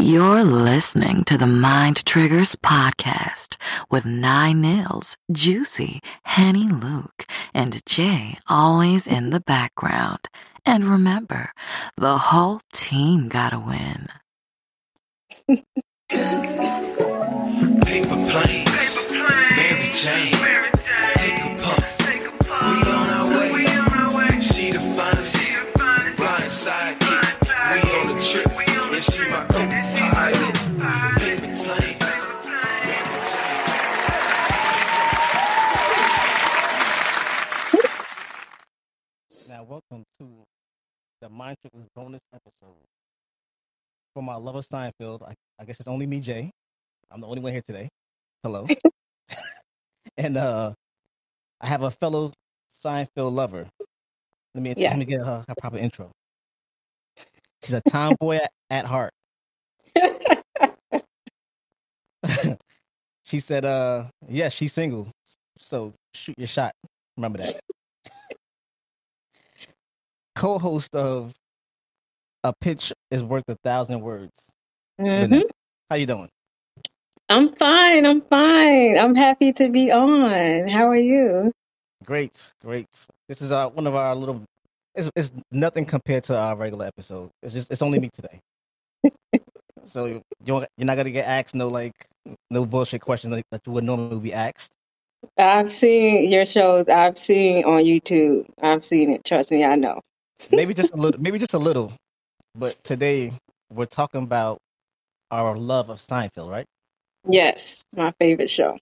You're listening to the Mind Triggers podcast with Nine Nils, Juicy, Henny Luke, and Jay always in the background. And remember, the whole team gotta win. Paper planes, Mary Jane, take welcome to the Mind Triggers bonus episode. For my love of Seinfeld, I, I guess it's only me, Jay. I'm the only one here today. Hello. and uh I have a fellow Seinfeld lover. Let me Yeah. let me get her, her proper intro. She's a tomboy at, at heart. she said, uh, yes, she's single. So shoot your shot. Remember that. Co-host of A Pitch is Worth a Thousand Words. Mhm. How you doing? I'm fine. I'm fine. I'm happy to be on. How are you? Great, great. This is uh, one of our little. It's, it's nothing compared to our regular episode. It's just it's only me today. so you you're not gonna get asked no like no bullshit questions like, that you would normally be asked. I've seen your shows. I've seen on YouTube. I've seen it. Trust me, I know. Maybe just a little. Maybe just a little. But today we're talking about our love of Seinfeld, right? Yes, my favorite show.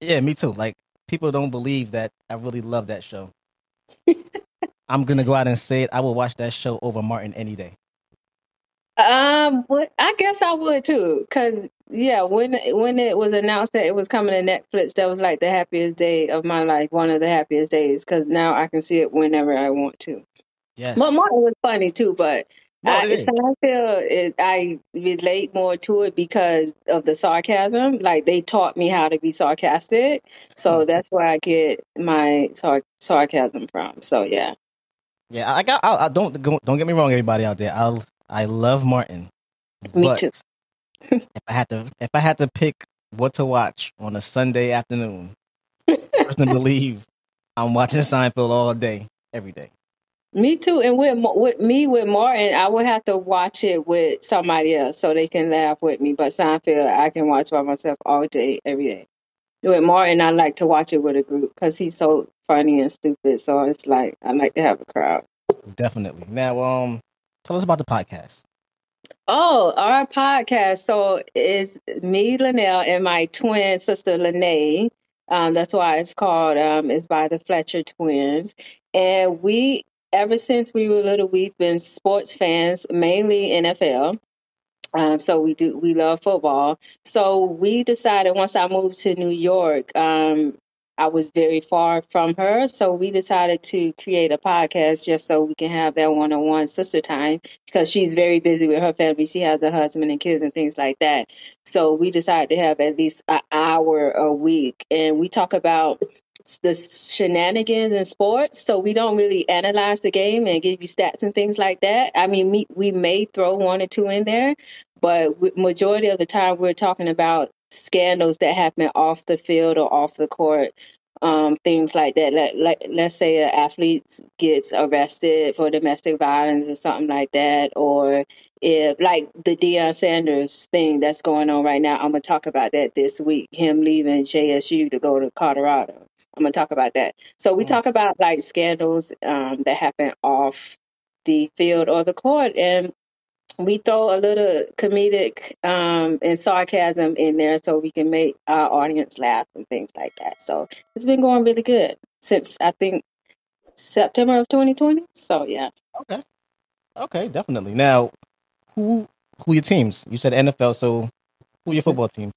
Yeah, me too. Like people don't believe that I really love that show. I'm gonna go out and say it. I will watch that show over Martin any day. Um, but I guess I would too, cause yeah, when when it was announced that it was coming to Netflix, that was like the happiest day of my life, one of the happiest days, cause now I can see it whenever I want to. Yes. But Martin was funny too, but No, I, it. Seinfeld, it, I relate more to it because of the sarcasm. Like they taught me how to be sarcastic, so Hmm. that's where I get my sar- sarcasm from. So yeah, Yeah, I got. I, I don't don't get me wrong, everybody out there. I I love Martin. Me too. if I had to, if I had to pick what to watch on a Sunday afternoon, and believe, I'm watching Seinfeld all day, every day. Me too. And with with me with Martin, I would have to watch it with somebody else so they can laugh with me. But Seinfeld, I can watch by myself all day, every day. With Martin, I like to watch it with a group because he's so funny and stupid. So it's like I like to have a crowd. Definitely. Now, um, tell us about the podcast. Oh, our podcast. So it's me, Linnell, and my twin sister, Lene. Um, that's why it's called, um, it's by the Fletcher twins. And we, ever since we were little, we've been sports fans, mainly NFL. Um, so we do, we love football. So we decided once I moved to New York, um, I was very far from her. So we decided to create a podcast just so we can have that one on one sister time because she's very busy with her family. She has a husband and kids and things like that. So we decided to have at least an hour a week. And we talk about the shenanigans in sports. So we don't really analyze the game and give you stats and things like that. I mean, we, we may throw one or two in there, but majority of the time we're talking about scandals that happen off the field or off the court um, things like that. Like, like let's say an athlete gets arrested for domestic violence or something like that or if like the Deion Sanders thing that's going on right now I'm gonna talk about that this week him leaving JSU to go to Colorado. I'm gonna talk about that. So we Mm. talk about like scandals um, that happen off the field or the court and we throw a little comedic um, and sarcasm in there so we can make our audience laugh and things like that. So it's been going really good since I think September of 2020. So yeah. Okay. Okay, definitely. Now, who who your teams? You said NFL, so who your football teams?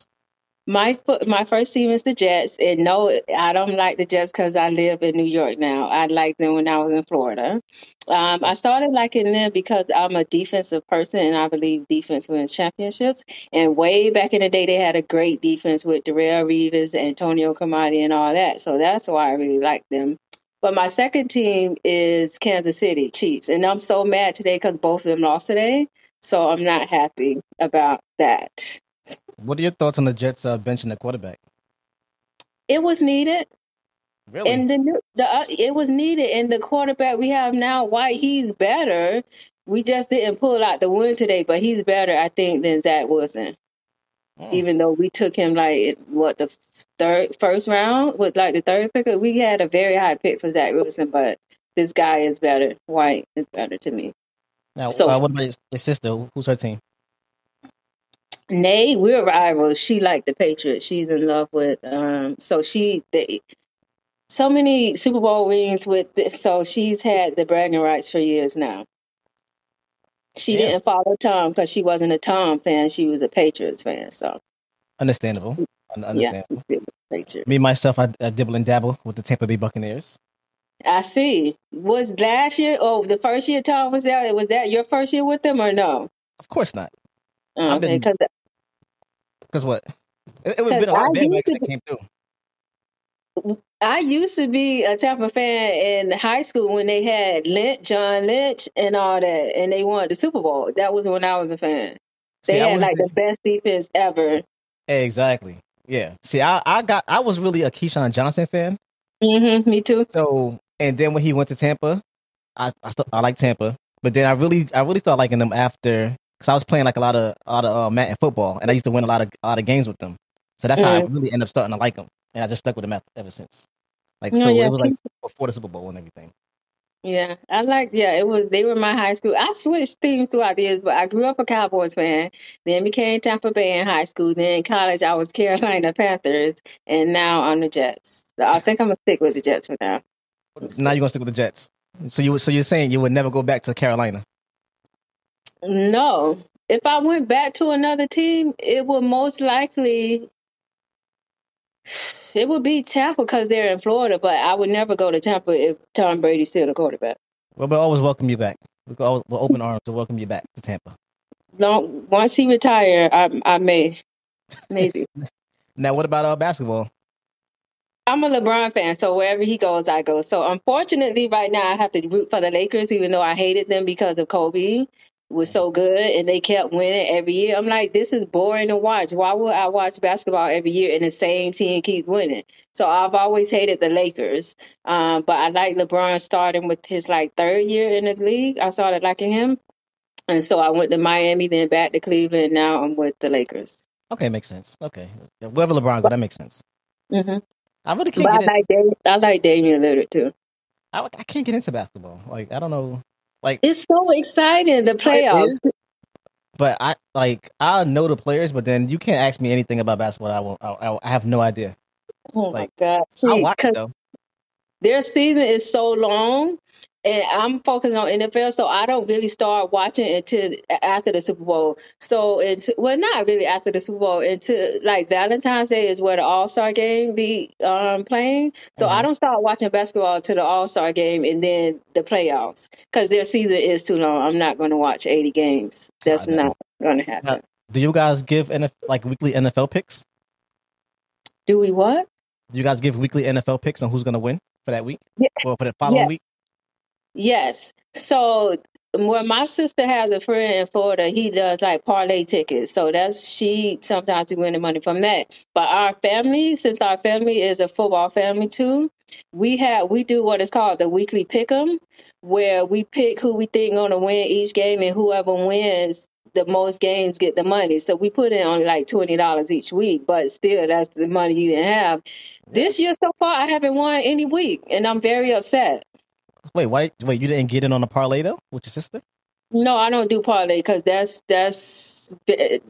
My my first team is the Jets, and no, I don't like the Jets because I live in New York now. I liked them when I was in Florida. Um, I started liking them because I'm a defensive person, and I believe defense wins championships. And way back in the day, they had a great defense with Darrelle Revis, Antonio Cromartie, and all that. So that's why I really like them. But my second team is Kansas City Chiefs, and I'm so mad today because both of them lost today. So I'm not happy about that. What are your thoughts on the Jets uh, benching the quarterback? It was needed. Really? And the the uh, it was needed, and the quarterback we have now, White, he's better. We just didn't pull out the win today, but he's better, I think, than Zach Wilson. Mm. Even though we took him like what the third first round with like the third pick, we had a very high pick for Zach Wilson, but this guy is better. White is better to me. Now, So- uh, what about your, your sister? Who's her team? Nay, we're rivals. She liked the Patriots. She's in love with um. So she they, so many Super Bowl wins with. This, so she's had the bragging rights for years now. She Yeah. didn't follow Tom because she wasn't a Tom fan. She was a Patriots fan. So Understandable. Un- yeah, Understandable. she's still with the Patriots. Me myself, I, I dibble and dabble with the Tampa Bay Buccaneers. I see. Was last year? Oh, the first year Tom was there. Was that your first year with them or no? Of course not. Oh, I've okay, been- because Because what? It, it would have been a lot of I used that came through. I used to be a Tampa fan in high school when they had Lynch, John Lynch, and all that, and they won the Super Bowl. That was when I was a fan. They See, had like the best defense ever. Exactly. Yeah. See, I, I got I was really a Keyshawn Johnson fan. Mm-hmm, me too. So and then when he went to Tampa, I I, st- I like Tampa, but then I really I really started liking them after because I was playing like a lot of a lot of uh, Madden football, and I used to win a lot of a lot of games with them. So that's how I Mm. really ended up starting to like them, and I just stuck with them ever, ever since. Like No, so, yeah, it was like before the Super Bowl and everything. Yeah, I liked. Yeah, it was. They were my high school. I switched teams throughout the years, but I grew up a Cowboys fan. Then became Tampa Bay in high school. Then in college, I was Carolina Panthers, and now I'm the Jets. So I think I'm gonna stick with the Jets for now. Now you're gonna stick with the Jets. So you so you're saying you would never go back to Carolina? No. If I went back to another team, it would most likely it would be Tampa because they're in Florida, but I would never go to Tampa if Tom Brady's still the quarterback. Well, we'll always welcome you back. We will always, we'll open arms to welcome you back to Tampa. Long once he retire, I I may maybe. Now, what about uh, basketball? I'm a LeBron fan, so wherever he goes, I go. So unfortunately, right now I have to root for the Lakers, even though I hated them because of Kobe was so good and they kept winning every year. I'm like, this is boring to watch. Why would I watch basketball every year and the same team keeps winning? So I've always hated the Lakers, um, but I like LeBron starting with his like third year in the league. I started liking him, and so I went to Miami, then back to Cleveland. Now I'm with the Lakers. Okay, makes sense. Okay, wherever LeBron go, that makes sense. Mm-hmm. I really can't But I get in, like Damian, I like Damian Lillard too. I, I can't get into basketball. Like I don't know, like It's so exciting the playoffs. but I like I know the players, but then you can't ask me anything about basketball. I won't. I, I, have no idea. Oh Like, my God. I watch it though. their season is so long and I'm focused on NFL, so I don't really start watching until after the Super Bowl. So until well not really after the Super Bowl, until like Valentine's Day is where the All Star game be um playing. So I Mhm. don't start watching basketball to the All Star game and then the playoffs. Because their season is too long. I'm not gonna watch eighty games. That's not gonna happen. Do you guys give NF, like weekly NFL picks? Do we what? Do you guys give weekly NFL picks on who's gonna win for that week Yeah. or for the following Yes. week? Yes. So when my sister has a friend in Florida, he does like parlay tickets. So that's she sometimes we win the money from that. But our family, since our family is a football family too, we have we do what is called the weekly pick 'em, where we pick who we think gonna win each game, and whoever wins the most games get the money. So we put in only like twenty dollars each week, but still that's the money you didn't have. This year so far, I haven't won any week, and I'm very upset. Wait, why? Wait, you didn't get in on a parlay though with your sister? No, I don't do parlay because that's that's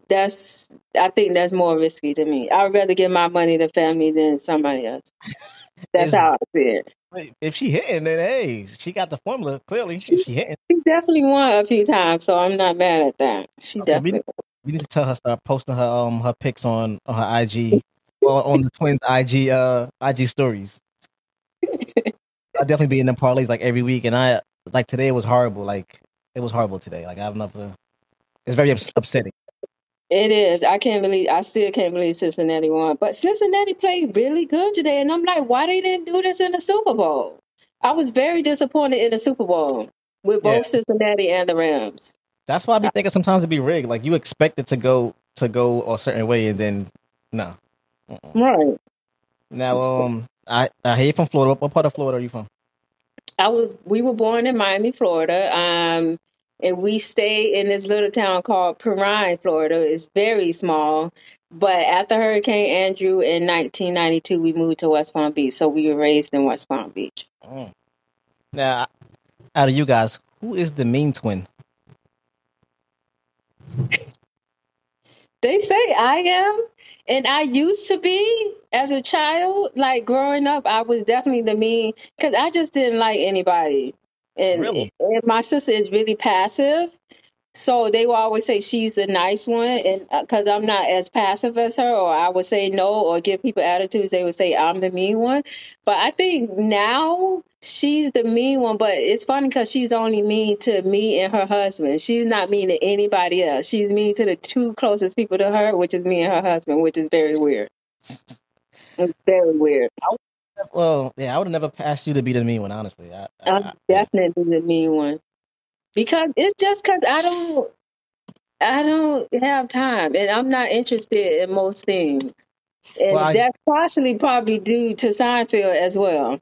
that's I think that's more risky to me. I'd rather give my money to family than somebody else. That's how I see it. Wait, If she hitting, then hey, she got the formula clearly. If She- she hitting, She definitely won a few times, so I'm not mad at that. She Okay, we definitely. you need to tell her start posting her um her pics on on her IG or on the twins IG uh IG stories. I definitely be in them parlays like every week, and I like today was horrible. Like it was horrible today. Like I have enough. Uh, it's very ups- upsetting. It is. I can't believe. I still can't believe Cincinnati won. But Cincinnati played really good today, and I'm like, why they didn't do this in the Super Bowl? I was very disappointed in the Super Bowl with both Yeah. Cincinnati and the Rams. That's why I be thinking sometimes it be rigged. Like you expect it to go to go a certain way, and then no. Mm-mm. Right. Now, um, I I hear you from Florida. What, what part of Florida are you from? I was we were born in Miami, Florida. Um and we stayed in this little town called Perrine, Florida. It's very small. But after Hurricane Andrew in 1992, we moved to West Palm Beach. So we were raised in West Palm Beach. Mm. Now, out of you guys, who is the mean twin? They say I am, and I used to be as a child. Like growing up, I was definitely the mean because I just didn't like anybody, and, Really? and my sister is really passive. So they will always say she's the nice one, and uh, because I'm not as passive as her, or I would say no or give people attitudes, they would say I'm the mean one. But I think now she's the mean one. But it's funny because she's only mean to me and her husband. She's not mean to anybody else. She's mean to the two closest people to her, which is me and her husband, which is very weird. It's very weird. Well, yeah, I would have never passed you to be the mean one. Honestly, I, I, I'm I- definitely the mean one because it's just because I don't. I don't have time and I'm not interested in most things. And Well, I that's partially probably due to Seinfeld as well.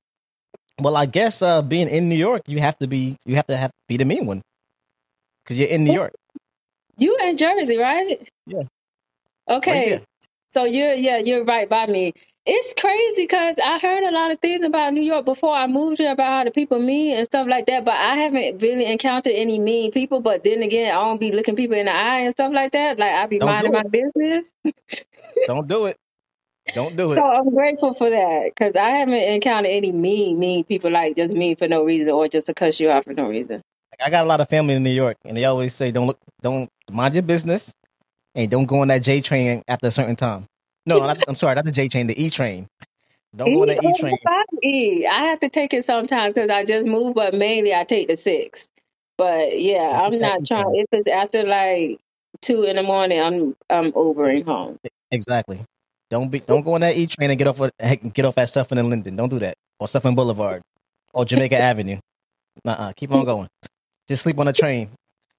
well, I guess uh, being in New York, you have to be you have to have be the mean one because you're in New York. You in Jersey, right? Yeah. Right Okay. there. So you're yeah, you're right by me. It's crazy because I heard a lot of things about New York before I moved here about how the people mean and stuff like that, but I haven't really encountered any mean people. But then again, I don't be looking people in the eye and stuff like that. Like I be Don't minding do my it. business. Don't do it. Don't do it. So it. I'm grateful for that because I haven't encountered any mean, mean people like just mean for no reason or just to cuss you out for no reason. I got a lot of family in New York, and they always say, "Don't look, don't mind your business, and don't go on that J train after a certain time." No, not, I'm sorry, not the J train, the E train. Don't go on E, that E oh, train. E. I have to take it sometimes because I just moved, but mainly I take the six. But yeah, I'm not E trying. If it's after like two in the morning, I'm I'm Ubering home. Exactly. Don't be, don't go on that E train and get off, at- get off at Sutphin and Linden. Don't do that, or Sutphin Boulevard, or Jamaica Avenue. Nuh-uh. Keep on going. Just sleep on the train.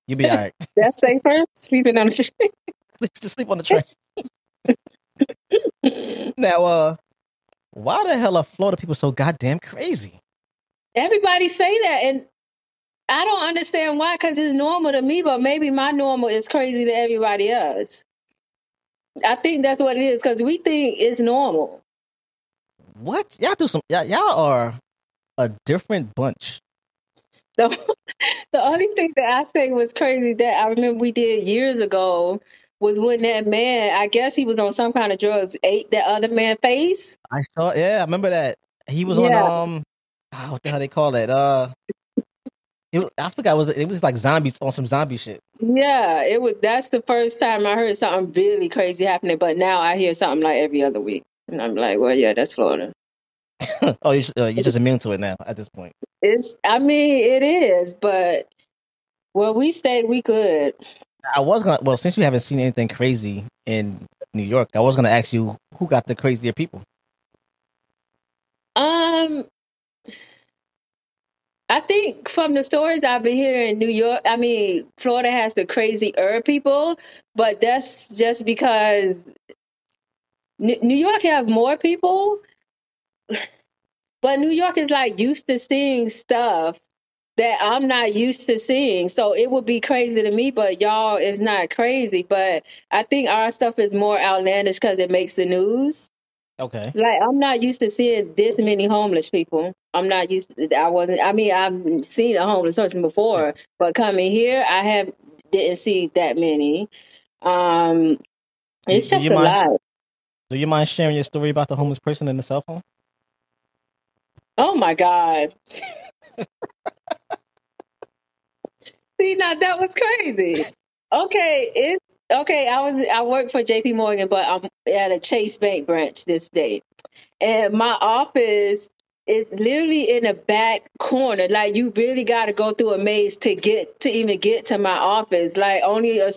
You'll be all right. That's safer. Sleeping on the street. Just sleep on the train. Now, uh, why the hell are Florida people so goddamn crazy? Everybody say that, and I don't understand why. Because it's normal to me, but maybe my normal is crazy to everybody else. I think that's what it is because we think it's normal. What y'all do some? Y'all, y'all are a different bunch. The, the only thing that I say was crazy that I remember we did years ago was when that man, I guess he was on some kind of drugs, ate that other man's face. I saw. Yeah, I remember that. He was on Yeah. um, ah, what the hell they call it? Uh, it was, I forgot. It was it was like zombies on some zombie shit. Yeah, it was. That's the first time I heard something really crazy happening. But now I hear something like every other week, and I'm like, well, yeah, that's Florida. oh, you're, just- uh, you're just immune to it now at this point. It's. I mean, it is, but where we stay, we good. I was gonna. Well, since you haven't seen anything crazy in New York, I was gonna ask you who got the crazier people. Um, I think from the stories I've been hearing in New York, I mean, Florida has the crazy herb people, but that's just because New York have more people, but New York is like used to seeing stuff that I'm not used to seeing. So it would be crazy to me, but y'all is not crazy. But I think our stuff is more outlandish because it makes the news. Okay. Like I'm not used to seeing this many homeless people. I'm not used. To, I wasn't. I mean, I've seen a homeless person before, but coming here, I have didn't see that many. Um, it's do just you a mind? lot. Do you mind sharing your story about the homeless person in the cell phone? Oh my god! See, now that was crazy. Okay, it's okay. I was I work for J.P. Morgan, but I'm at a Chase Bank branch this day. and my office is literally in the back corner. Like you really got to go through a maze to get to even get to my office. Like only a,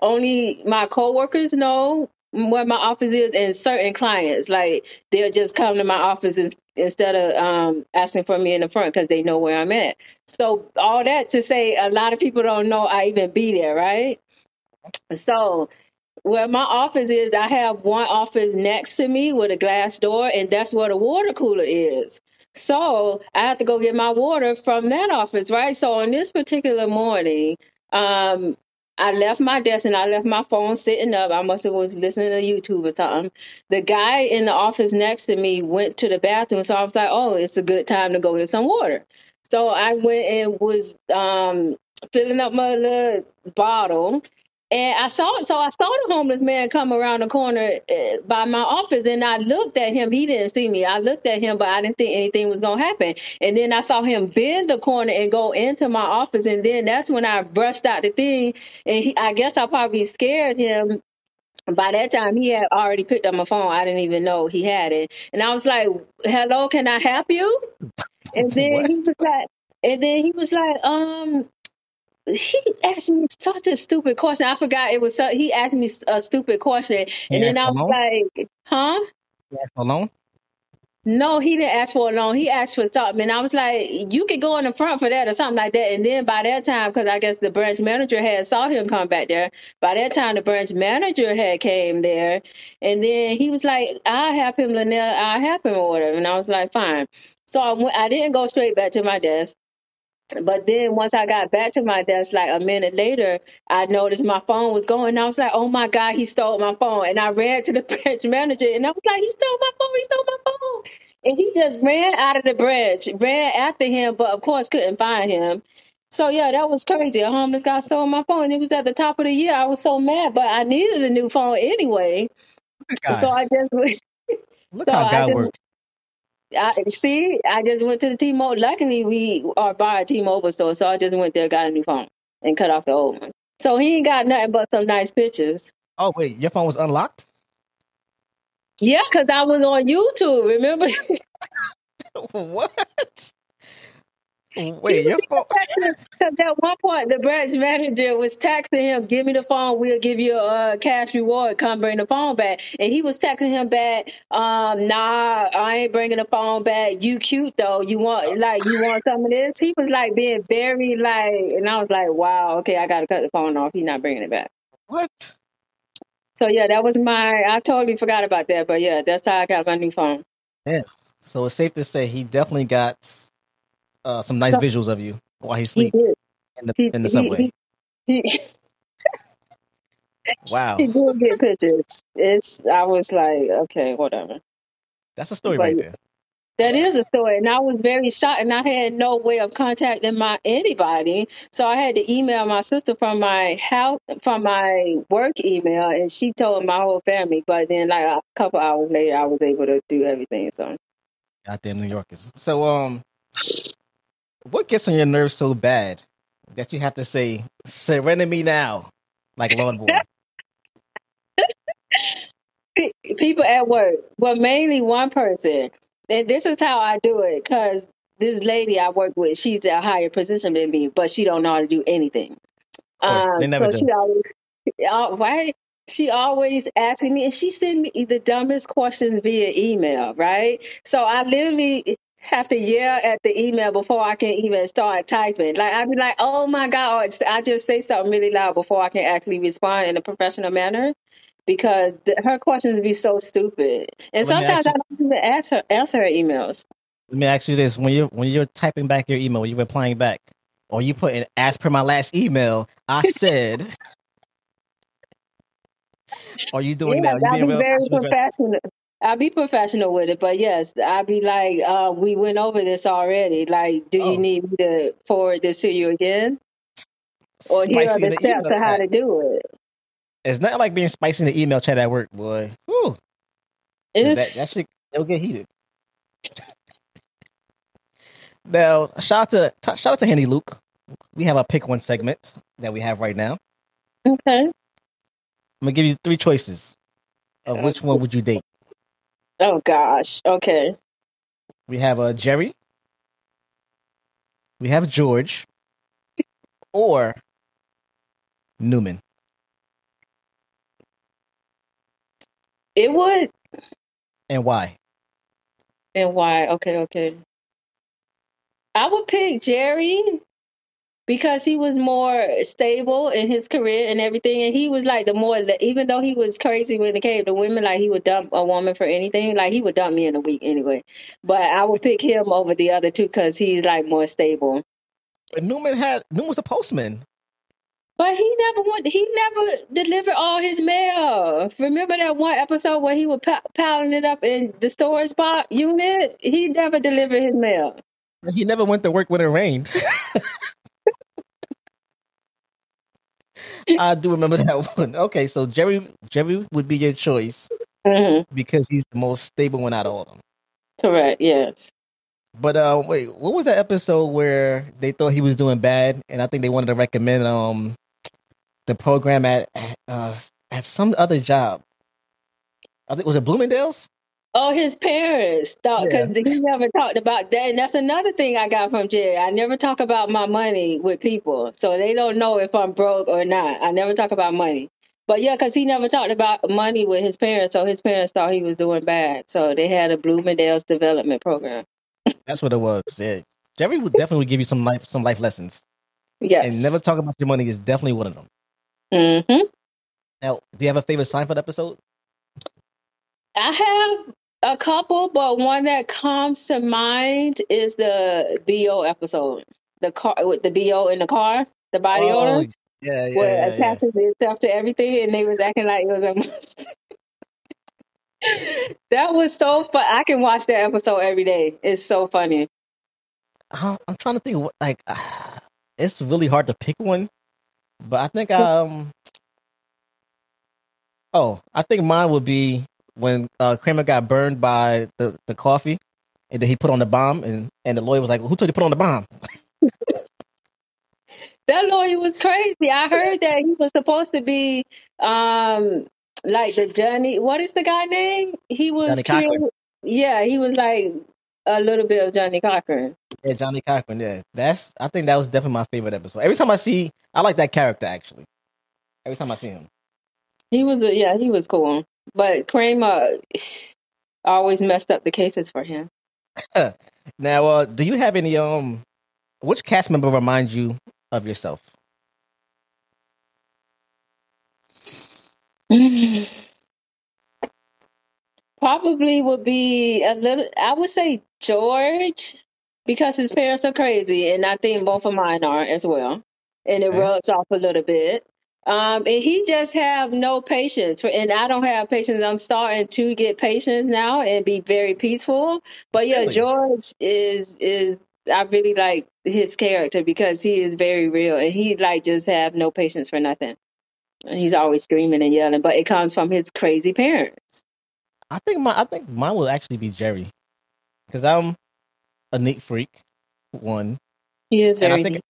only my coworkers know where my office is, and certain clients like they'll just come to my office and instead of um, asking for me in the front because they know where I'm at. So all that to say, a lot of people don't know I even be there, right? So where my office is, I have one office next to me with a glass door, and that's where the water cooler is. So I have to go get my water from that office, right? So on this particular morning, um, I left my desk and I left my phone sitting up. I must have was listening to YouTube or something. The guy in the office next to me went to the bathroom, so I was like, "Oh, it's a good time to go get some water." So I went and was um, filling up my little bottle, and I saw so I saw the homeless man come around the corner uh, by my office, and I looked at him. He didn't see me. I looked at him, but I didn't think anything was gonna happen. And then I saw him bend the corner and go into my office, and then that's when I rushed out the thing. And he, I guess I probably scared him. By that time, he had already picked up my phone. I didn't even know he had it, and I was like, "Hello, can I help you?" And then What? he was like, and then he was like, um he asked me such a stupid question. I forgot it was. So, he asked me a stupid question, and then I was loan? like, "Huh? He asked for a loan? No, he didn't ask for a loan. He asked for something, and I was like, you could go in the front for that or something like that." And then by that time, because I guess the branch manager had saw him come back there. By that time, the branch manager had came there, and then he was like, "I'll help him, Linnell. I'll help him or whatever." And I was like, "Fine." So I went. I didn't go straight back to my desk. But then once I got back to my desk, like a minute later, I noticed my phone was going. I was like, "Oh my god, he stole my phone!" And I ran to the branch manager, and I was like, "He stole my phone! He stole my phone!" And he just ran out of the branch, ran after him, but of course couldn't find him. So yeah, that was crazy. A homeless guy stole my phone. It was at the top of the year. I was so mad, but I needed a new phone anyway. Look at So God. I just. Look So how I God just works. I see. I just went to the T-Mobile. Luckily, we are by a T-Mobile store, so I just went there, got a new phone, and cut off the old one. So he ain't got nothing but some nice pictures. Oh wait, your phone was unlocked? Yeah, because I was on YouTube. Remember, what? Wait, your phone because at one point the branch manager was texting him, "Give me the phone. We'll give you a uh, cash reward. Come bring the phone back." And he was texting him back, um, "Nah, I ain't bringing the phone back. You cute though. You want like you want some of this?" He was like being very like, and I was like, "Wow, okay, I got to cut the phone off. He's not bringing it back." what? So yeah, that was my. I totally forgot about that, but yeah, that's how I got my new phone. Yeah. So it's safe to say he definitely got uh, some nice visuals of you while he he in the He in the subway. he, he, Wow. he did get pictures. It's. I was like, okay, whatever. That's a story But right there. that is a story, and I was very shocked, and I had no way of contacting my anybody, so I had to email my sister from my house, from my work email, and she told my whole family. But then, like a couple hours later, I was able to do everything. So. Goddamn New Yorkers. So um what gets on your nerves so bad that you have to say, surrender me now, like Lord Boy? People at work, but mainly one person. And this is how I do it because this lady I work with, she's at a higher position than me, but she don't know how to do anything. Course, Um, they never so do. she always, uh, right? She always asking me, and she send me the dumbest questions via email, right? So I literally have to yell at the email before I can even start typing. Like I'd be like, "Oh my god!" It's- I just say something really loud before I can actually respond in a professional manner because the, her questions be so stupid, and let me ask sometimes I you don't even answer answer her emails. let me ask you this. When you when you're typing back your email, when you're replying back, or you put in as per my last email, I said are you doing Yeah, that? Are you I'll being be real very professional. I'll be professional with it, but yes, I'll be like, uh, we went over this already. Like, do you Oh, need me to forward this to you again? Or here are spicy in the the email steps of how chat. to do it. It's not like being spicy in the email chat at work, boy. Whew. 'Cause that, It's that shit it'll get heated. Now, shout out to t- shout out to Henny Luke. We have a pick one segment that we have right now. okay. I'm gonna give you three choices of which one would you date. Oh gosh. Okay. We have uh, Jerry, we have George, or Newman. It would And why? And why? Okay, okay. I would pick Jerry because he was more stable in his career and everything. And he was like the more, even though he was crazy when it came to women, like he would dump a woman for anything. Like he would dump me in a week anyway. But I would pick him over the other two because he's like more stable. But Newman had Newman was a postman. But he never went. He never delivered all his mail. Remember that one episode where he was pa- piling it up in the storage box unit? He never delivered his mail. He never went to work when it rained. I do remember that one. Okay, so Jerry Jerry would be your choice hmm because he's the most stable one out of all of them. Correct. Yes. But uh, wait, what was that episode where they thought he was doing bad, and I think they wanted to recommend um the program at uh at some other job. I think was it Bloomingdale's. Oh, his parents thought because he never talked about that, and that's another thing I got from Jerry. I never talk about my money with people, so they don't know if I'm broke or not. I never talk about money. But yeah, because he never talked about money with his parents, so his parents thought he was doing bad. So they had a Bloomingdale's development program. That's what it was. Yeah. Jerry would definitely give you some life some life lessons, Yes. and never talk about your money is definitely one of them. hmm Now, do you have a favorite Seinfeld episode? I have a couple, but one that comes to mind is the BO episode. The car with the BO in the car, the body Oh, odor, yeah, yeah, where it yeah. attaches itself to everything, and they was acting like it was a must. that was so fun. I can watch that episode every day. It's so funny. I'm I'm trying to think. What like it's really hard to pick one, but I think um. Oh, I think mine would be when uh, Kramer got burned by the, the coffee, and then he put on the balm, and, and the lawyer was like, "Who told you to put on the balm?" That lawyer was crazy. I heard that he was supposed to be um like the Johnny. What is the guy name? He was created- Yeah, he was like a little bit of Johnnie Cochran. Yeah, Johnnie Cochran. Yeah, that's. I think that was definitely my favorite episode. Every time I see, I like that character actually. Every time I see him. He was a yeah, he was cool. But Kramer always messed up the cases for him. now, uh, do you have any um? Which cast member reminds you of yourself? Probably would be a little. I would say George because his parents are crazy, and I think both of mine are as well. And it Okay. rubs off a little bit. Um, and he just have no patience, for, and I don't have patience. I'm starting to get patience now and be very peaceful. But yeah, Really? George is is I really like his character because he is very real, and he like just have no patience for nothing. And he's always screaming and yelling, but it comes from his crazy parents. I think my I think mine will actually be Jerry, because I'm a neat freak. One, He is and very I think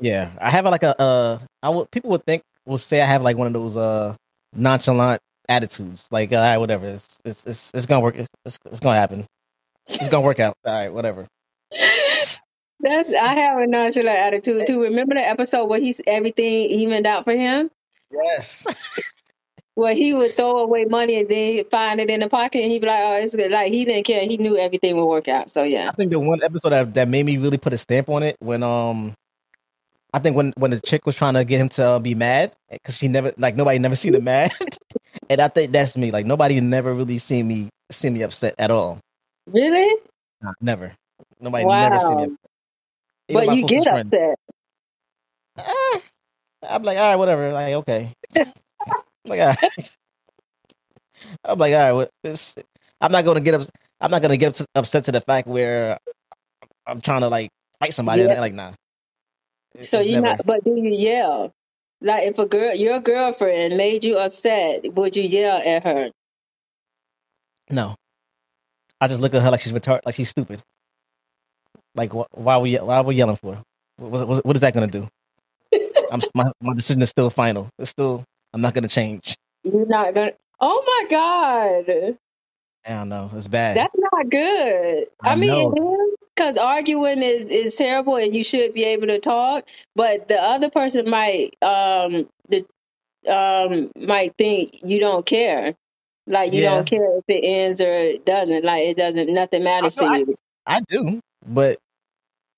yeah, I have like a uh, I would people would think will say I have like one of those uh nonchalant attitudes, like all right, whatever, it's it's it's, it's gonna work, it's, it's gonna happen, it's gonna work out, all right, whatever. That's I have a nonchalant attitude too. Remember the episode where he's everything evened out for him? Yes, Where he would throw away money and then he'd find it in the pocket and he'd be like, Oh, it's good. Like he didn't care. He knew everything would work out. So yeah. I think the one episode that, that made me really put a stamp on it when um I think when when the chick was trying to get him to uh, be mad because she never like nobody never seen him mad, and I think that's me. Like nobody never really seen me see me upset at all. Really? Nah, never. Nobody never seen me. Upset. Even But you get friend. upset. Ah, I'm like, all right, whatever. Like, okay. I'm like, all right. I'm like, all right. What, this, I'm not gonna get up. I'm not gonna get upset to the fact where I'm trying to like fight somebody. Yeah. Like, nah. So you never- not but do you yell? Like if a girl your girlfriend made you upset, would you yell at her? No. I just look at her like she's retarded, like she's stupid. Like, wh- why are we why are we yelling for? What, what, what is that gonna do? I'm my my decision is still final. It's still I'm not gonna change. You're not gonna Oh my God. I don't know. It's bad. That's not good. I, I mean, know. it is because arguing is is terrible, and you should be able to talk. But the other person might um the um might think you don't care. Like you Yeah. don't care if it ends or it doesn't. Like it doesn't. Nothing matters to I- you. I do, but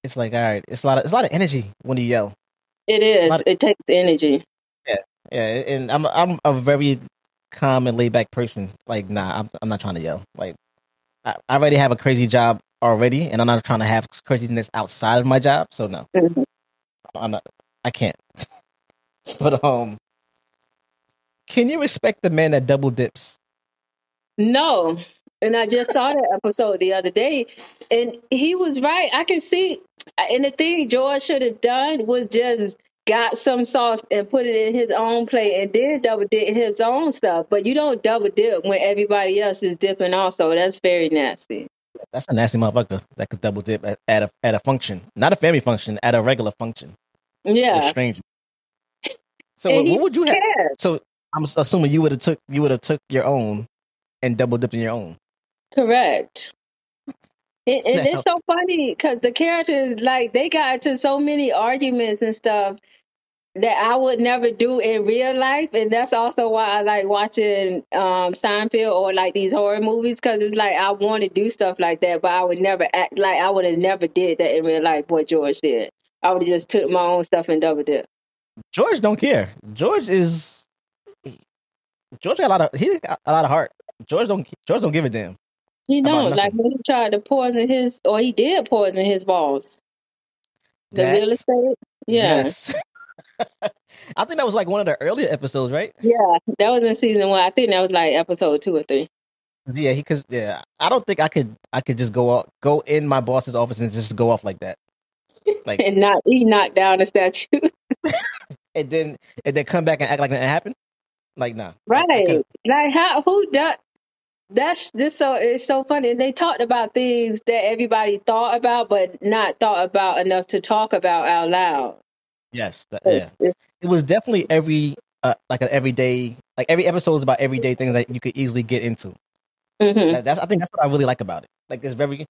it's like all right, it's a lot of it's a lot of energy when you yell. It is. Lot- It takes energy. Yeah, yeah, and I'm I'm a very calm and laid back person. Like, nah, I'm I'm not trying to yell. Like, I, I already have a crazy job already, and I'm not trying to have craziness outside of my job. So no, Mhm. I'm not. I can't. but um, can you respect the man that double dips? No. And I just saw that episode the other day, and he was right. I can see, and the thing George should have done was just got some sauce and put it in his own plate and then double dip his own stuff. But you don't double dip when everybody else is dipping also. That's very nasty. That's a nasty motherfucker that could double dip at, at a at a function, not a family function, at a regular function Yeah. strangers. So what, what would you have? cares. So I'm assuming you would have took you would have took your own and double dipped in your own. Correct. And Now- it's so funny because the characters, like, they got into so many arguments and stuff that I would never do in real life. And that's also why I like watching um, Seinfeld or like these horror movies because it's like I want to do stuff like that, but I would never act like I would have never did that in real life. What George did, I would have just took my own stuff and double dip. George don't care. George is George got a lot of he got a lot of heart. George don't George don't give a damn. He know, like when he tried to poison his, or he did poison his boss, the real estate. Yeah. Yes. I think that was like one of the earlier episodes, right? Yeah, that was in season one. I think that was like episode two or three. Yeah, he cause yeah, I don't think I could I could just go out go in my boss's office and just go off like that. Like And not he knocked down the statue. and then and then come back and act like nothing happened. Like nah. Right. Like how who does that's this so it's so funny. And they talked about things that everybody thought about but not thought about enough to talk about out loud. Yes. that- yeah. It's- it's- It was definitely every uh, like an everyday like every episode is about everyday things that you could easily get into. mhm. That- That's I think that's what I really like about it. Like it's very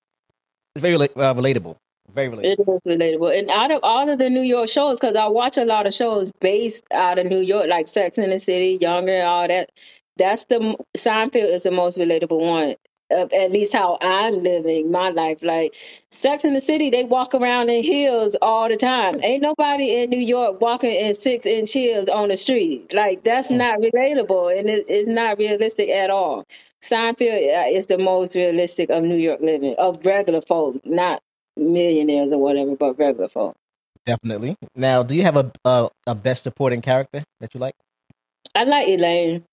it's very uh, relatable. Very relatable. It is relatable. And out of all of the New York shows, because I watch a lot of shows based out of New York, like Sex in the City, Younger, all that. That's the Seinfeld is the most relatable one. Of at least how I'm living my life. Like Sex in the City, they walk around in heels all the time. Ain't nobody in New York walking in six inch heels on the street. Like that's Mm. not relatable, and it, it's not realistic at all. Seinfeld uh, is the most realistic of New York living of regular folk, not millionaires or whatever, but regular folk. Definitely. Now, do you have a, a a best supporting character that you like? I like Elaine.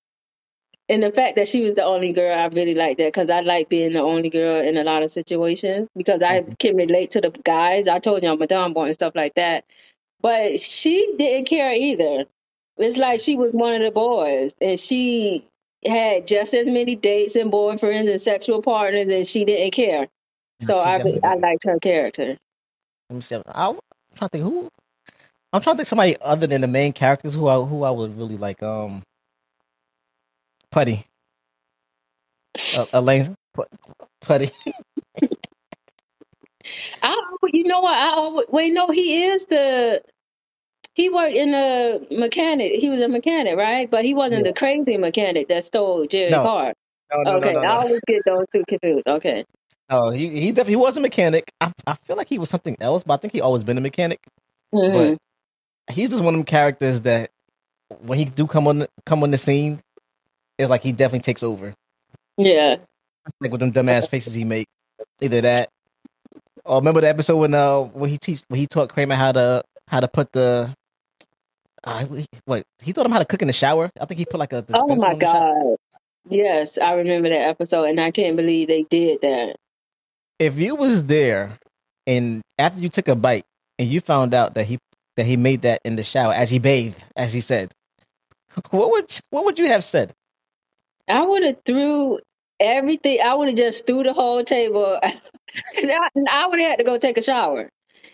And the fact that she was the only girl, I really like that because I like being the only girl in a lot of situations because I can relate to the guys. I told you I'm a tomboy and stuff like that. But she didn't care either. It's like she was one of the boys and she had just as many dates and boyfriends and sexual partners and she didn't care. So She I definitely I liked her character. Let me see. I, am trying to think who. I'm trying to think somebody other than the main characters who I who I would really like. Um, Puddy. Elaine Pu- Puddy. I, you know what? I always, wait, no, he is the. He worked in a mechanic. He was a mechanic, right? But he wasn't Yeah. the crazy mechanic that stole Jerry's No. car. No, no, okay, no, no, I no. always get those two confused. Okay. No, he he definitely was a mechanic. I I feel like he was something else, but I think he always been a mechanic. But mm-hmm. he's just one of them characters that when he do come on come on the scene, it's like he definitely takes over. Yeah. Like with them dumbass faces he make. Either that, or remember the episode when uh when he teach when he taught Kramer how to how to put the. Uh, what he taught him how to cook in the shower. I think he put like a. Oh my. God. Yes, I remember that episode, and I can't believe they did that. If you was there, and after you took a bite, and you found out that he that he made that in the shower as he bathed, as he said, what would what would you have said? I would have threw everything. I would have just threw the whole table. 'Cause I, would have had to go take a shower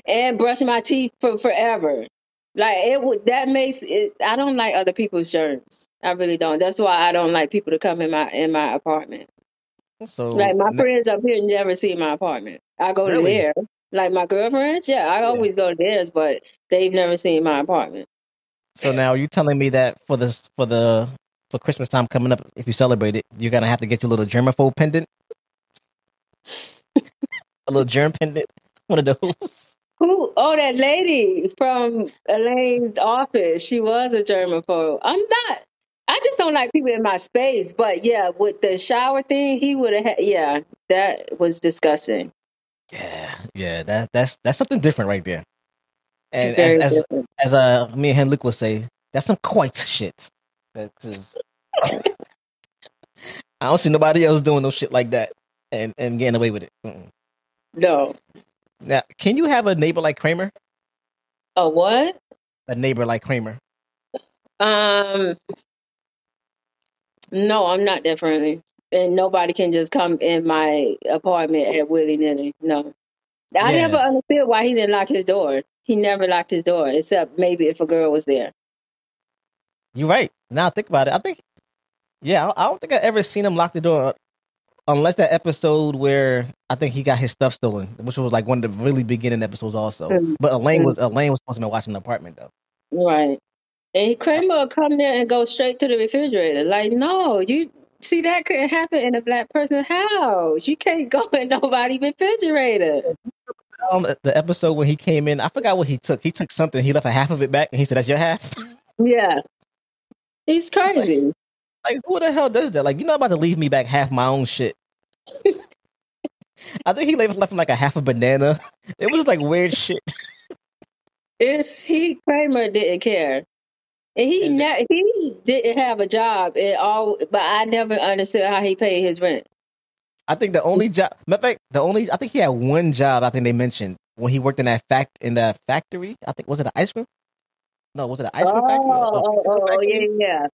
and brush my teeth for forever. Like it would. That makes it. I don't like other people's germs. I really don't. That's why I don't like people to come in my in my apartment. So Like my n- friends up here never see my apartment. I go Really? to theirs. Like my girlfriends, yeah, I always go to theirs, but they've never seen my apartment. So now you telling me that for the for the for Christmas time coming up, if you celebrate it, you're gonna have to get your little germaphobe pendant, a little germ pendant, one of those. Who? Oh, that lady from Elaine's office. She was a germaphobe. I'm not. I just don't like people in my space. But yeah, with the shower thing, he would have. had Yeah, that was disgusting. Yeah, yeah, that's that's that's something different right there. And as Very as different. as uh me and Luke would say, that's some quite shit. Because I don't see nobody else doing no shit like that and and getting away with it. Mm-mm. No. Now, can you have a neighbor like Kramer? A what? A neighbor like Kramer? Um. No, I'm not that friendly, and nobody can just come in my apartment at willy nilly. No, I Yeah. never understood why he didn't lock his door. He never locked his door, except maybe if a girl was there. You're right. Now think about it. I think, yeah, I, I don't think I ever seen him lock the door, unless that episode where I think he got his stuff stolen, which was like one of the really beginning episodes, also. Mm. But Elaine was Elaine was supposed to be watching the apartment though. Right. And Kramer would come there and go straight to the refrigerator. Like, no, you see that couldn't happen in a black person's house. You can't go in nobody's refrigerator. Um, the- the episode when he came in, I forgot what he took. He took something. He left a half of it back, and he said, "That's your half." Yeah. He's crazy. like, who the hell does that? Like, you're not about to leave me back half my own shit. I think he left left him like a half a banana. It was like weird shit. It's he Kramer didn't care. And he And- ne- he didn't have a job at all, but I never understood how he paid his rent. I think the only job, matter of fact, the only I think he had one job. I think they mentioned when he worked in that fact in that factory. I think was it an ice cream? No, was it an ice cream oh, factory? or- or oh, oh, yeah, yeah.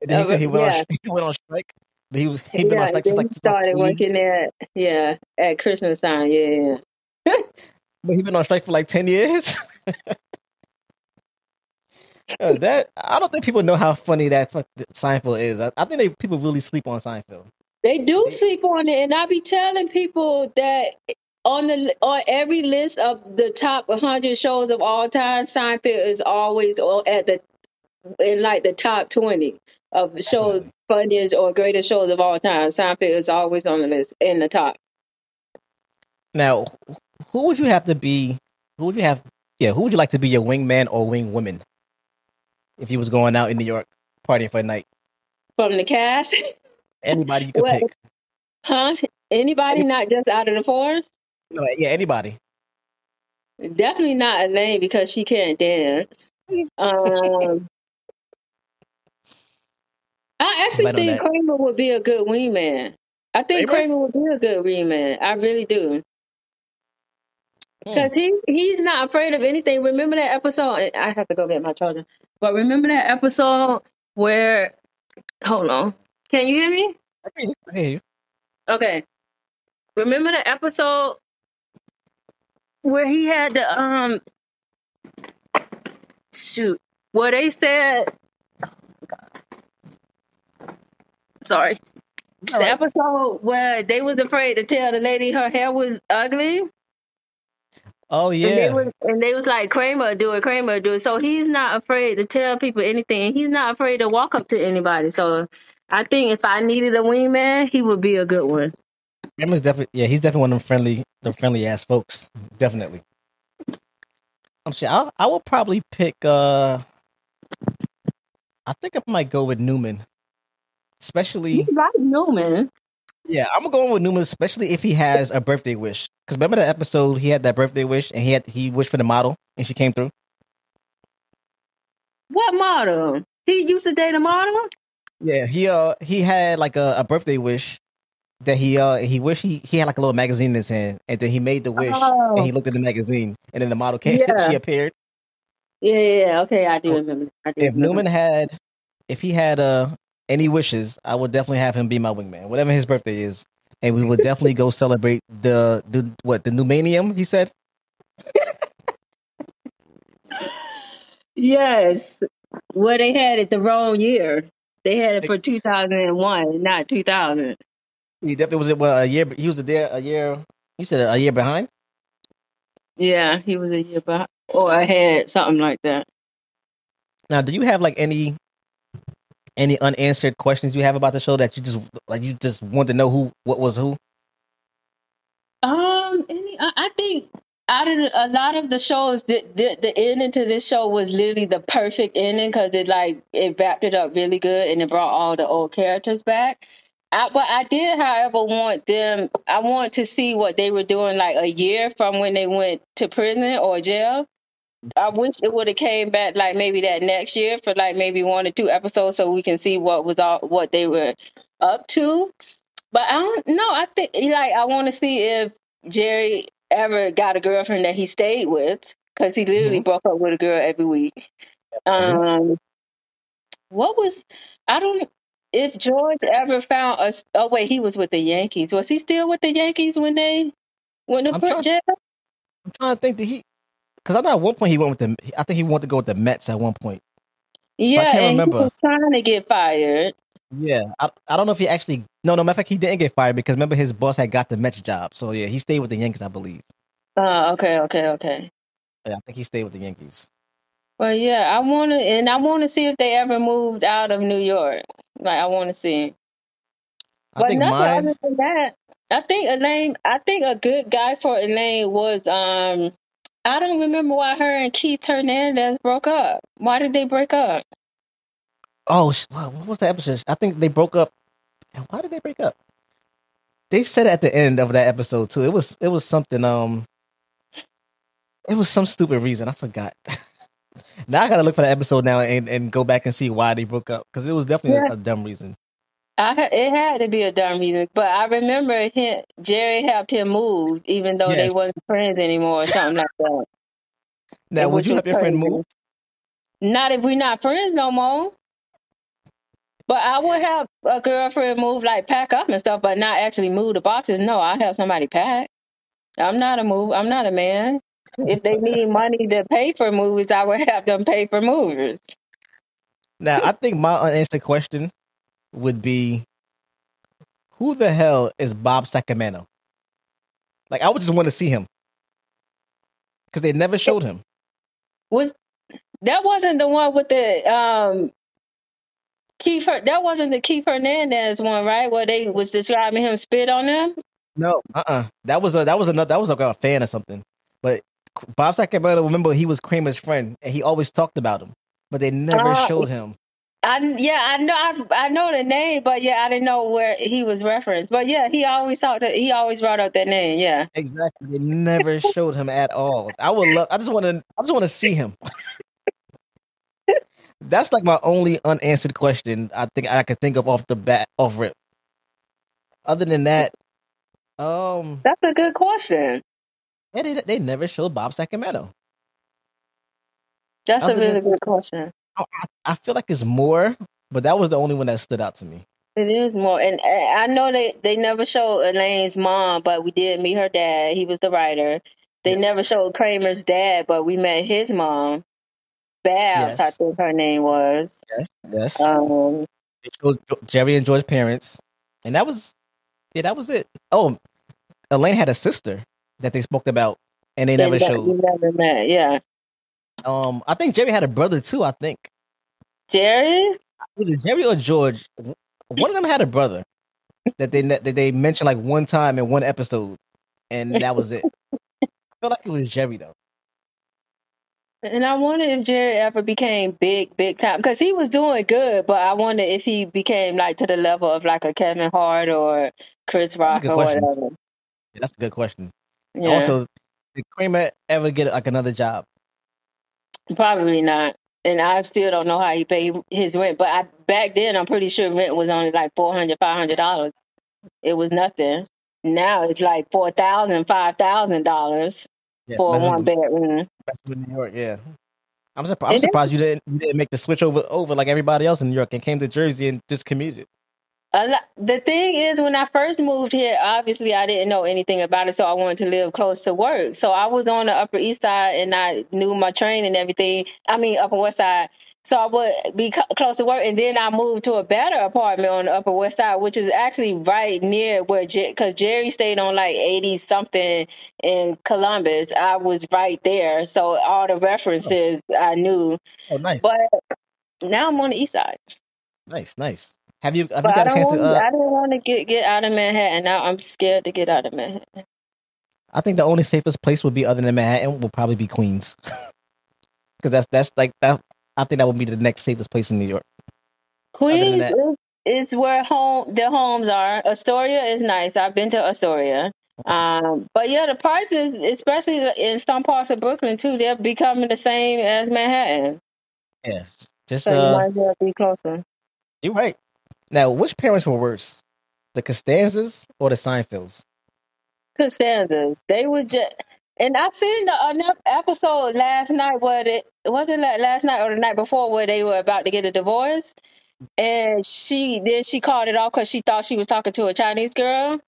And then he said he went Yeah. on he went on strike. But he was he been yeah, on strike since like started 20s. working at yeah at Christmas time. Yeah, yeah. But he been on strike for like ten years. Uh, that I don't think people know how funny that Seinfeld is. I, I think they people really sleep on Seinfeld. They do sleep on it, and I be telling people that on the on every list of the top 100 shows of all time, Seinfeld is always o- at the in like the top 20 of the shows, Definitely. funniest or greatest shows of all time. Seinfeld is always on the list in the top. Now, who would you have to be? Who would you have? Yeah, who would you like to be your wingman or wing woman if you was going out in New York partying for a night? From the cast, Anybody you could Well, pick. huh? Anybody not just out of the four? No, yeah, anybody. Definitely not Elaine because she can't dance. Um, I actually Bet on think that. Kramer would be a good wingman. I think Kramer? Kramer would be a good wingman. I really do. Hmm. Because he he's not afraid of anything. Remember that episode? I have to go get my charger. But remember that episode where? Hold on. Can you hear me? I hear you. I hear you. Okay. Remember the episode where he had to um shoot. Where they said sorry. All the right. episode where they was afraid to tell the lady her hair was ugly. Oh and they yeah. was and they was like Kramer do it Kramer do it. So he's not afraid to tell people anything. He's not afraid to walk up to anybody. So I think if I needed a wingman he would be a good one Kramer's definitely yeah, he's definitely one of them friendly, the friendly ass folks. Definitely. I'm sure I I will probably pick. uh I think I might go with Newman, especially. you like Newman Yeah, I'm going with Newman, especially if he has a birthday wish. Because remember the episode he had that birthday wish and he had he wished for the model and she came through. What model? He used to date a model? Yeah, he uh he had like a, a birthday wish that he uh he wished he he had like a little magazine in his hand and then he made the wish Oh. and he looked at the magazine and then the model came Yeah. she appeared. Yeah, yeah, yeah. Okay, I do Oh, remember. I do If remember. Newman had if he had uh any wishes, I would definitely have him be my wingman, whatever his birthday is. And we would definitely go celebrate the the what the Newmanium, he said. Yes. Well, they had it the wrong year. They had it for 2001, not 2000. He definitely was well a year he was there a year you said a year behind? Yeah, he was a year behind, or ahead, something like that. Now, do you have like any any unanswered questions you have about the show that you just like you just want to know who what was who? Um, any, I, I think out of a lot of the shows, the, the the ending to this show was literally the perfect ending because it like it wrapped it up really good and it brought all the old characters back. I, but I did, however, want them. I want to see what they were doing like a year from when they went to prison or jail. I wish it would have came back like maybe that next year for like maybe one or two episodes so we can see what was all what they were up to. But I don't know. I think like I want to see if Jerry ever got a girlfriend that he stayed with because he literally Mhm. broke up with a girl every week. Um, what was I don't if George ever found us. Oh wait, he was with the Yankees. Was he still with the Yankees when they went to I'm trying- jail? I'm trying to think that he because I know at one point he went with the I think he wanted to go with the Mets at one point. Yeah, I can't remember. he was trying to get fired. Yeah, I, I don't know if he actually no no matter of fact he didn't get fired because remember his boss had got the Mets job. So yeah, he stayed with the Yankees, I believe. Uh, okay, okay, okay. Yeah, I think he stayed with the Yankees. Well, yeah, I want to, and I want to see if they ever moved out of New York. Like, I want to see. I But think nothing mine. other than that. I think Elaine. I think a good guy for Elaine was. Um, I don't remember why her and Keith Hernandez broke up. Why did they break up? Oh, sh- wow, what was the episode? I think they broke up. And Why did they break up? They said at the end of that episode too. It was it was something. Um, it was some stupid reason. I forgot. now I gotta look for the episode now and, and go back and see why they broke up because it was definitely a, a dumb reason. I it had to be a dumb reason, but I remember him, Jerry helped him move, even though they Yes. wasn't friends anymore, or something like that. Now, It would you help your friend move? Not if we're not friends no more. But I would have a girlfriend move, like pack up and stuff, but not actually move the boxes. No, I have somebody pack. I'm not a move. I'm not a man. If they need money to pay for movies, I would have them pay for movies. Now, I think my unanswered question would be, who the hell is Bob Sacamano? Like, I would just want to see him because they never showed him. Was that wasn't the one with the um Keith? That wasn't the Keith Hernandez one, right? Where they was describing him spit on them. No, uh, uh that was a that was another that was like a fan or something. But Bob Sacamano, remember, he was Kramer's friend, and he always talked about him, but they never Ah, showed him. I yeah, I know I, I know the name, but yeah, I didn't know where he was referenced. But yeah, he always talked. To, he always brought up that name. Yeah. Exactly, they never showed him at all. I would love. I just want to. I just want to see him. That's like my only unanswered question. I think I could think of off the bat, off rip. Other than that, um, That's a good question. Yeah, they they never showed Bob Sacamano. That's Other a really than- good question. I, I feel like it's more, but that was the only one that stood out to me. It is more, and I know they they never showed Elaine's mom, but we did meet her dad. He was the writer. They Yes. never showed Kramer's dad, but we met his mom. Babs, Yes. I think her name was. Yes, yes. Um, They showed Jerry and George's parents, and that was yeah, that was it. Oh, Elaine had a sister that they spoke about, and they never that showed. We never met. Yeah, Um, I think Jerry had a brother too. I think Jerry. either Jerry or George. One of them had a brother that they that they mentioned like one time in one episode, and that was it. I feel like it was Jerry though. And I wonder if Jerry ever became big, big time because he was doing good, but I wonder if he became like to the level of like a Kevin Hart or Chris Rock or question. whatever. Yeah, that's a good question. Yeah, Also, did Kramer ever get like another job? probably not. And I still don't know how he paid his rent, but I back then I'm pretty sure rent was only like four hundred, five hundred dollars. It was nothing. Now it's like four thousand, five thousand dollars Yes, for one bedroom. especially in New York. Yeah, I'm surprised. I'm surprised you didn't you didn't make the switch over over like everybody else in New York and came to Jersey and just commuted. A lot, the thing is, when I first moved here, obviously I didn't know anything about it, so I wanted to live close to work. So I was on the Upper East Side, and I knew my train and everything. I mean, Upper West Side. So I would be co- close to work, and then I moved to a better apartment on the Upper West Side, which is actually right near where, because Jerry stayed on like eighty something in Columbus. I was right there, so all the references I knew. Oh, nice. But now I'm on the East Side. Nice, nice. Have you have But you I got a don't to? want. Uh, I didn't want to get get out of Manhattan. Now I'm scared to get out of Manhattan. I think the only safest place would be other than Manhattan will probably be Queens, because that's that's like that. I think that would be the next safest place in New York. Queens that- is, is where home the homes are. Astoria is nice. I've been to Astoria. Um, but yeah, the prices, especially in some parts of Brooklyn too, they're becoming the same as Manhattan. Yes, just So you uh, might as well be closer. you're right. Now, which parents were worse, the Costanzas or the Seinfelds? Costanzas. They was just, and I seen the another episode last night where it wasn't la- last night or the night before where they were about to get a divorce, and she then she called it off because she thought she was talking to a Chinese girl,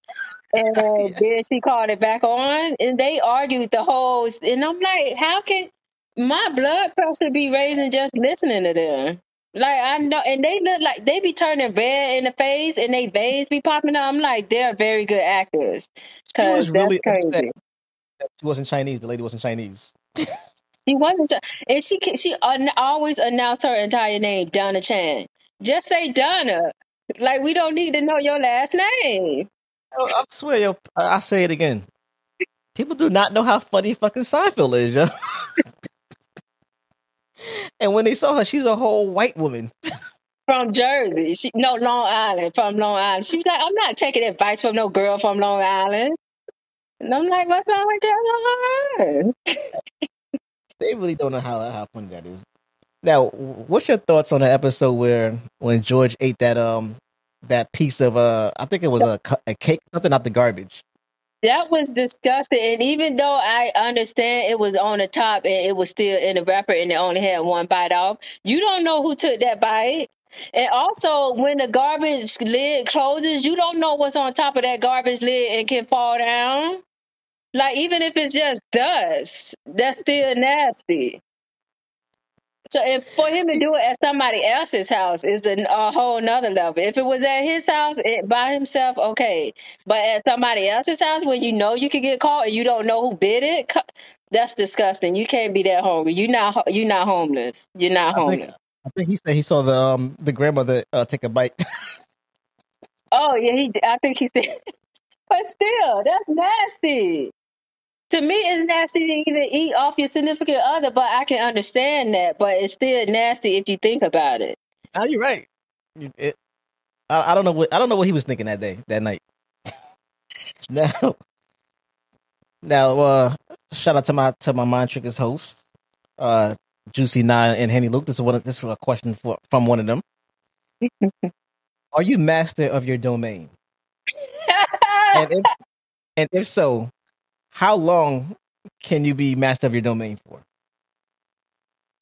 and then she called it back on, and they argued the whole. And I'm like, how can my blood pressure be raising just listening to them? Like I know, and they look like they be turning red in the face, and they veins be popping out. I'm like, they're very good actors, She was cause really that's crazy. she wasn't Chinese. The lady wasn't Chinese. She wasn't, and she she always announced her entire name, Donna Chang. Just say Donna. Like we don't need to know your last name. Oh, I swear, yo, I I say it again. People do not know how funny fucking Seinfeld is, yo. and when they saw her, she's a whole white woman. From Jersey, she no Long Island. From Long Island, she was like, "I'm not taking advice from no girl from Long Island." And I'm like, "What's wrong with girl from Long Island?" They really don't know how how funny that is. Now, what's your thoughts on the episode where when George ate that um that piece of uh I think it was a a cake something out the garbage. That was disgusting. And even though I understand it was on the top and it was still in the wrapper and it only had one bite off, you don't know who took that bite. And also, when the garbage lid closes, you don't know what's on top of that garbage lid and can fall down. Like, even if it's just dust, that's still nasty. So, and for him to do it at somebody else's house is a, a whole nother level. If it was at his house it, by himself, okay. But at somebody else's house, when you know you could get caught and you don't know who bid it, that's disgusting. You can't be that hungry. You're not. You're not homeless. You're not I think, homeless. I think he said he saw the um the grandmother uh, take a bite. Oh yeah, he. I think he said. But still, that's nasty. To me, it's nasty to even eat off your significant other. But I can understand that. But it's still nasty if you think about it. oh, you're right. You- It, I, I don't know what I don't know what he was thinking that day that night. now, now, uh, shout out to my to my mind triggers hosts, uh, Juicy Nine and Henny Luke. This is one. This is a question for, from one of them. Are you master of your domain? And if, and if so, how long can you be master of your domain for?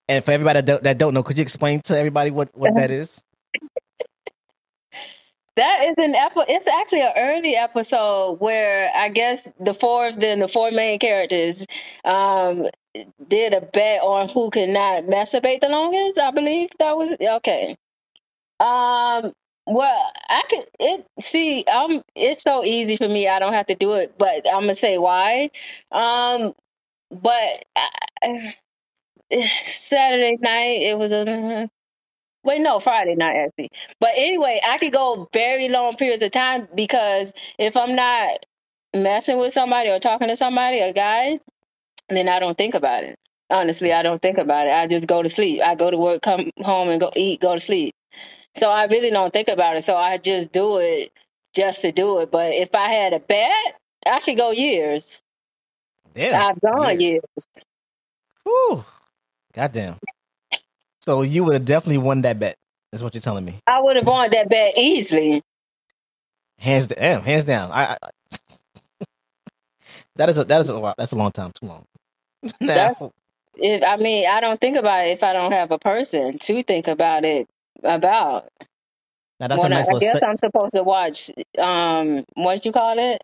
And for everybody that don't, that don't know, could you explain to everybody what, what that is? That is an episode. It's actually an early episode where I guess the four of them, the four main characters, um, did a bet on who could not masturbate the longest. I believe that was okay. Um, well, I could it see. Um, it's so easy for me. I don't have to do it, but I'm gonna say why. Um, but I, Saturday night it was a Wait, no, Friday night actually. But anyway, I could go very long periods of time because if I'm not messing with somebody or talking to somebody, a guy, then I don't think about it. Honestly, I don't think about it. I just go to sleep. I go to work, come home, and go eat, go to sleep. So I really don't think about it. So I just do it just to do it. But if I had a bet, I could go years. Yeah, I've gone years. Whew. Goddamn. So you would have definitely won that bet. Is what you're telling me. I would have won that bet easily. Hands down. Hands down. I, I that is a that is a. That's a long time. Too long. That's if I mean I don't think about it if I don't have a person to think about it about. now that's When I, nice I little. guess Se- I'm supposed to watch um what you call it?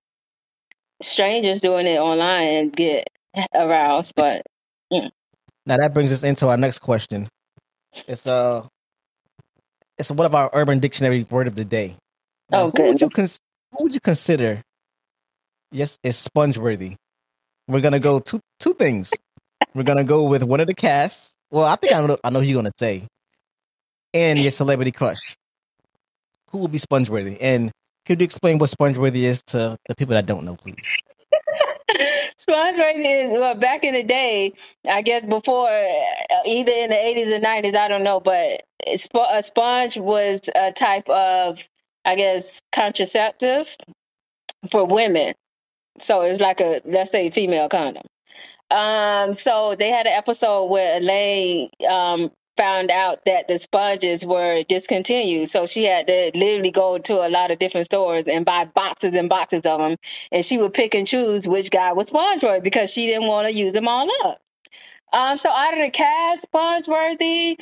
Strangers doing it online and get aroused, but now that brings us into our next question. It's uh, it's one of our Urban Dictionary word of the day. Now, Oh, who would you cons- Who would you consider? Yes, is sponge worthy. We're gonna go two two things. We're gonna go with one of the casts. Well, I think I know I know who you're gonna say, and your celebrity crush. who will be Spongeworthy? And could you explain what Spongeworthy is to the people that don't know, please? Spongeworthy is well back in the day. I guess before uh, either in the eighties or nineties, I don't know. But a sponge was a type of, I guess, contraceptive for women. So it's like a let's say female condom. Um, so they had an episode where Elaine um found out that the sponges were discontinued. So she had to literally go to a lot of different stores and buy boxes and boxes of them. And she would pick and choose which guy was Spongeworthy because she didn't want to use them all up. Um, so out of the cast, Spongeworthy,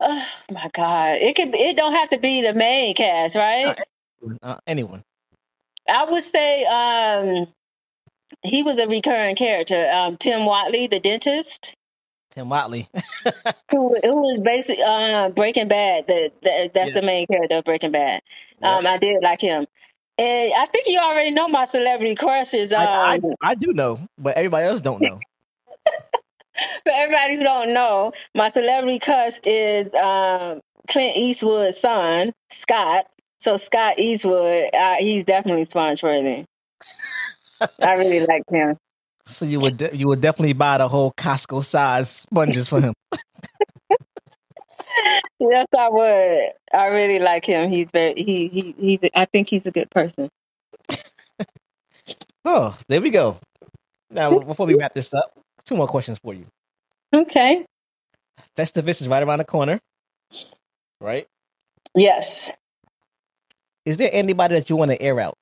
oh my God, it could it don't have to be the main cast, right? Uh, anyone? I would say um he was a recurring character. Um, Tim Whatley, the dentist. Tim Whatley. Who it was basically uh, Breaking Bad. The, the that's Yeah. the main character of Breaking Bad. Yeah. Um, I did like him, and I think you already know my celebrity crushes. Um, I, I, I do know, but everybody else don't know. for everybody who don't know, my celebrity crush is um, Clint Eastwood's son, Scott. So Scott Eastwood, uh, he's definitely sponge-worthy. I really like him. So you would de- you would definitely buy the whole Costco size sponges for him. Yes, I would. I really like him. He's very he he he's. I think he's a good person. Oh, there we go. Now, before we wrap this up, two more questions for you. Okay. Festivus is right around the corner, right? Yes. Is there anybody that you want to air out?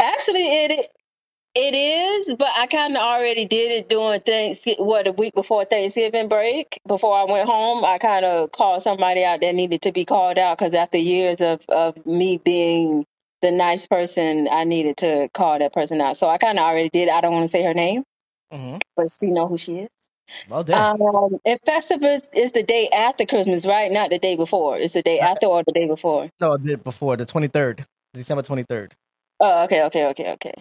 Actually, it it is, but I kind of already did it during Thanksgiving. What a week before Thanksgiving break, before I went home, I kind of called somebody out that needed to be called out because after years of of me being the nice person, I needed to call that person out. So I kind of already did. I don't want to say her name, Mm-hmm. but she know who she is. Well done. Um, and Festivus is the day after Christmas, right? Not the day before. It's the day after or the day before. no, I did before the twenty third, December twenty third. Oh, okay, okay, okay, okay.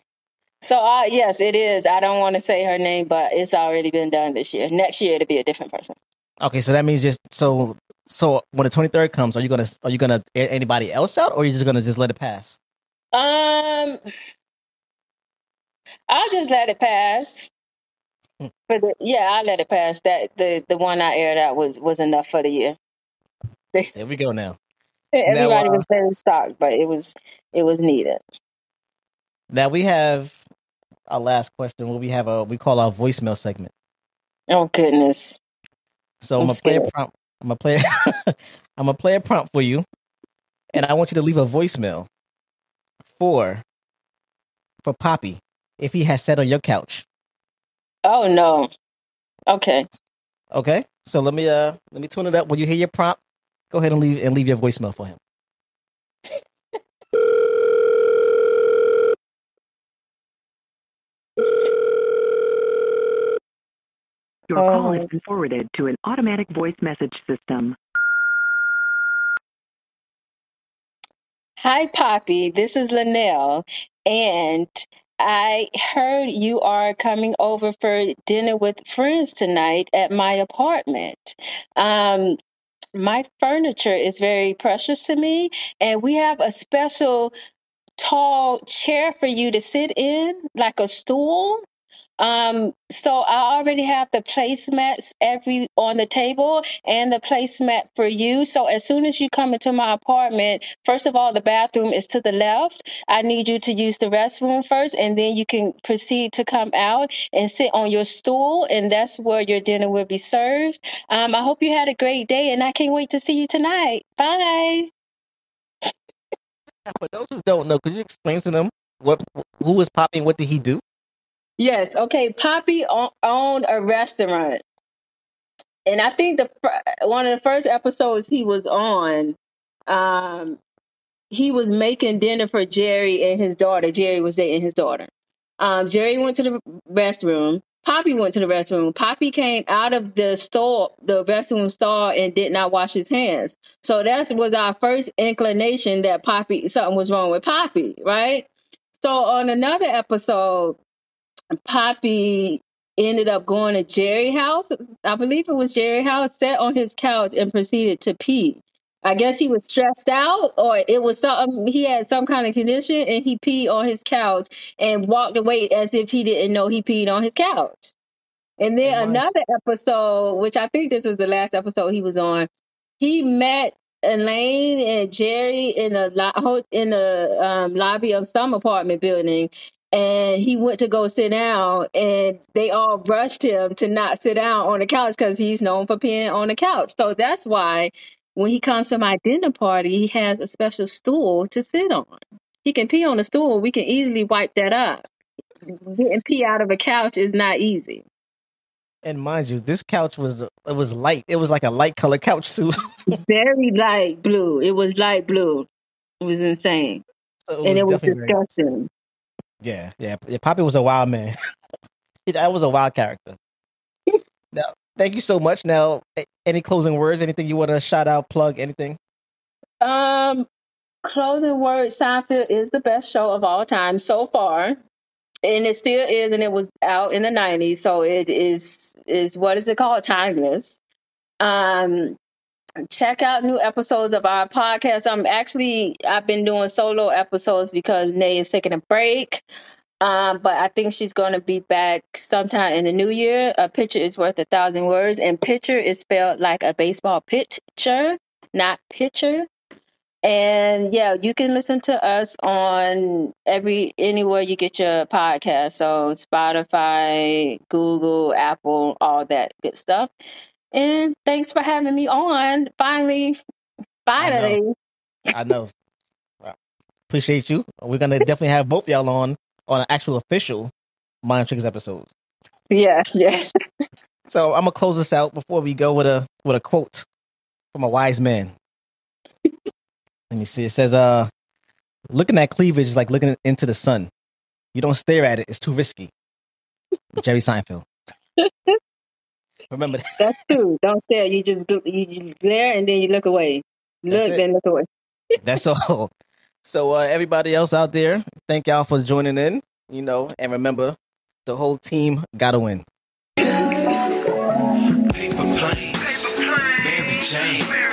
So, uh, yes, it is. I don't want to say her name, but it's already been done this year. Next year, it'll be a different person. Okay, so that means just so so when the twenty third comes, are you gonna are you gonna air anybody else out, or are you just gonna just let it pass? Um, I'll just let it pass. Hmm. For the, yeah, I'll let it pass. That the the one I aired out was was enough for the year. There we go now. Everybody uh, was very shocked, but it was it was needed. Now we have our last question. Where we have a we call our voicemail segment. Oh goodness. So I'm, I'm gonna play a prompt. I'm gonna play. I'm gonna play a prompt for you, and I want you to leave a voicemail for for Poppy if he has sat on your couch. Oh no. Okay. Okay, so let me uh let me tune it up. When you hear your prompt, go ahead and leave and leave your voicemail for him. Your call Oh. has been forwarded to an automatic voice message system. Hi, Poppy. This is Linnell, and I heard you are coming over for dinner with friends tonight at my apartment. Um, my furniture is very precious to me, and we have a special tall chair for you to sit in, like a stool. Um, so I already have the placemats every on the table and the placemat for you. So as soon as you come into my apartment, first of all, the bathroom is to the left. I need you to use the restroom first, and then you can proceed to come out and sit on your stool, and that's where your dinner will be served. Um, I hope you had a great day, and I can't wait to see you tonight. Bye. For those who don't know, could you explain to them what who was Poppy and what did he do? Yes. Okay. Poppy owned a restaurant, and I think the one of the first episodes he was on, um, he was making dinner for Jerry and his daughter. Jerry was dating his daughter. Um, Jerry went to the restroom. Poppy went to the restroom. Poppy came out of the store, the restroom stall, and did not wash his hands. So that was our first inclination that Poppy something was wrong with Poppy, right? So on another episode, Poppy ended up going to Jerry house. I believe it was Jerry house, sat on his couch and proceeded to pee. I guess he was stressed out, or it was something. He had some kind of condition, and he peed on his couch and walked away as if he didn't know he peed on his couch. And then mind- another episode, which I think this was the last episode he was on, he met Elaine and Jerry in the lo- ho- in the um, lobby of some apartment building, and he went to go sit down, and they all rushed him to not sit down on the couch because he's known for peeing on the couch. So that's why when he comes to my dinner party, he has a special stool to sit on. He can pee on the stool. We can easily wipe that up. Getting pee out of a couch is not easy. And mind you, this couch was it was light. It was like a light color couch too. very light blue. It was light blue. It was insane. So and it was definitely very- disgusting. Yeah, yeah. yeah, Poppy was a wild man. that was a wild character. now, thank you so much. Now, any closing words? Anything you want to shout out, plug, anything? Um, closing words. Seinfeld is the best show of all time so far. And it still is, and it was out in the nineties, so it is is what is it called? Timeless. Um check out new episodes of our podcast. I'm actually I've been doing solo episodes because Nay is taking a break. Um, but I think she's going to be back sometime in the new year. A picture is worth a thousand words, and picture is spelled like a baseball pitcher, not pitcher. And yeah, you can listen to us on every anywhere you get your podcast. So Spotify, Google, Apple, all that good stuff. And thanks for having me on. Finally, finally. I know. Appreciate you. We're gonna definitely have both y'all on on an actual official Mind Tricks episode. Yes, yes. So I'm gonna close this out before we go with a with a quote from a wise man. Let me see. It says, "Uh, looking at cleavage is like looking into the sun. You don't stare at it; it's too risky." Jerry Seinfeld. Remember that. That's true. Don't stare. You just you just glare and then you look away. That's Look, it. then look away. That's all. So uh, everybody else out there, thank y'all for joining in. You know, and remember, the whole team gotta win. Paper planes, Mary Jane.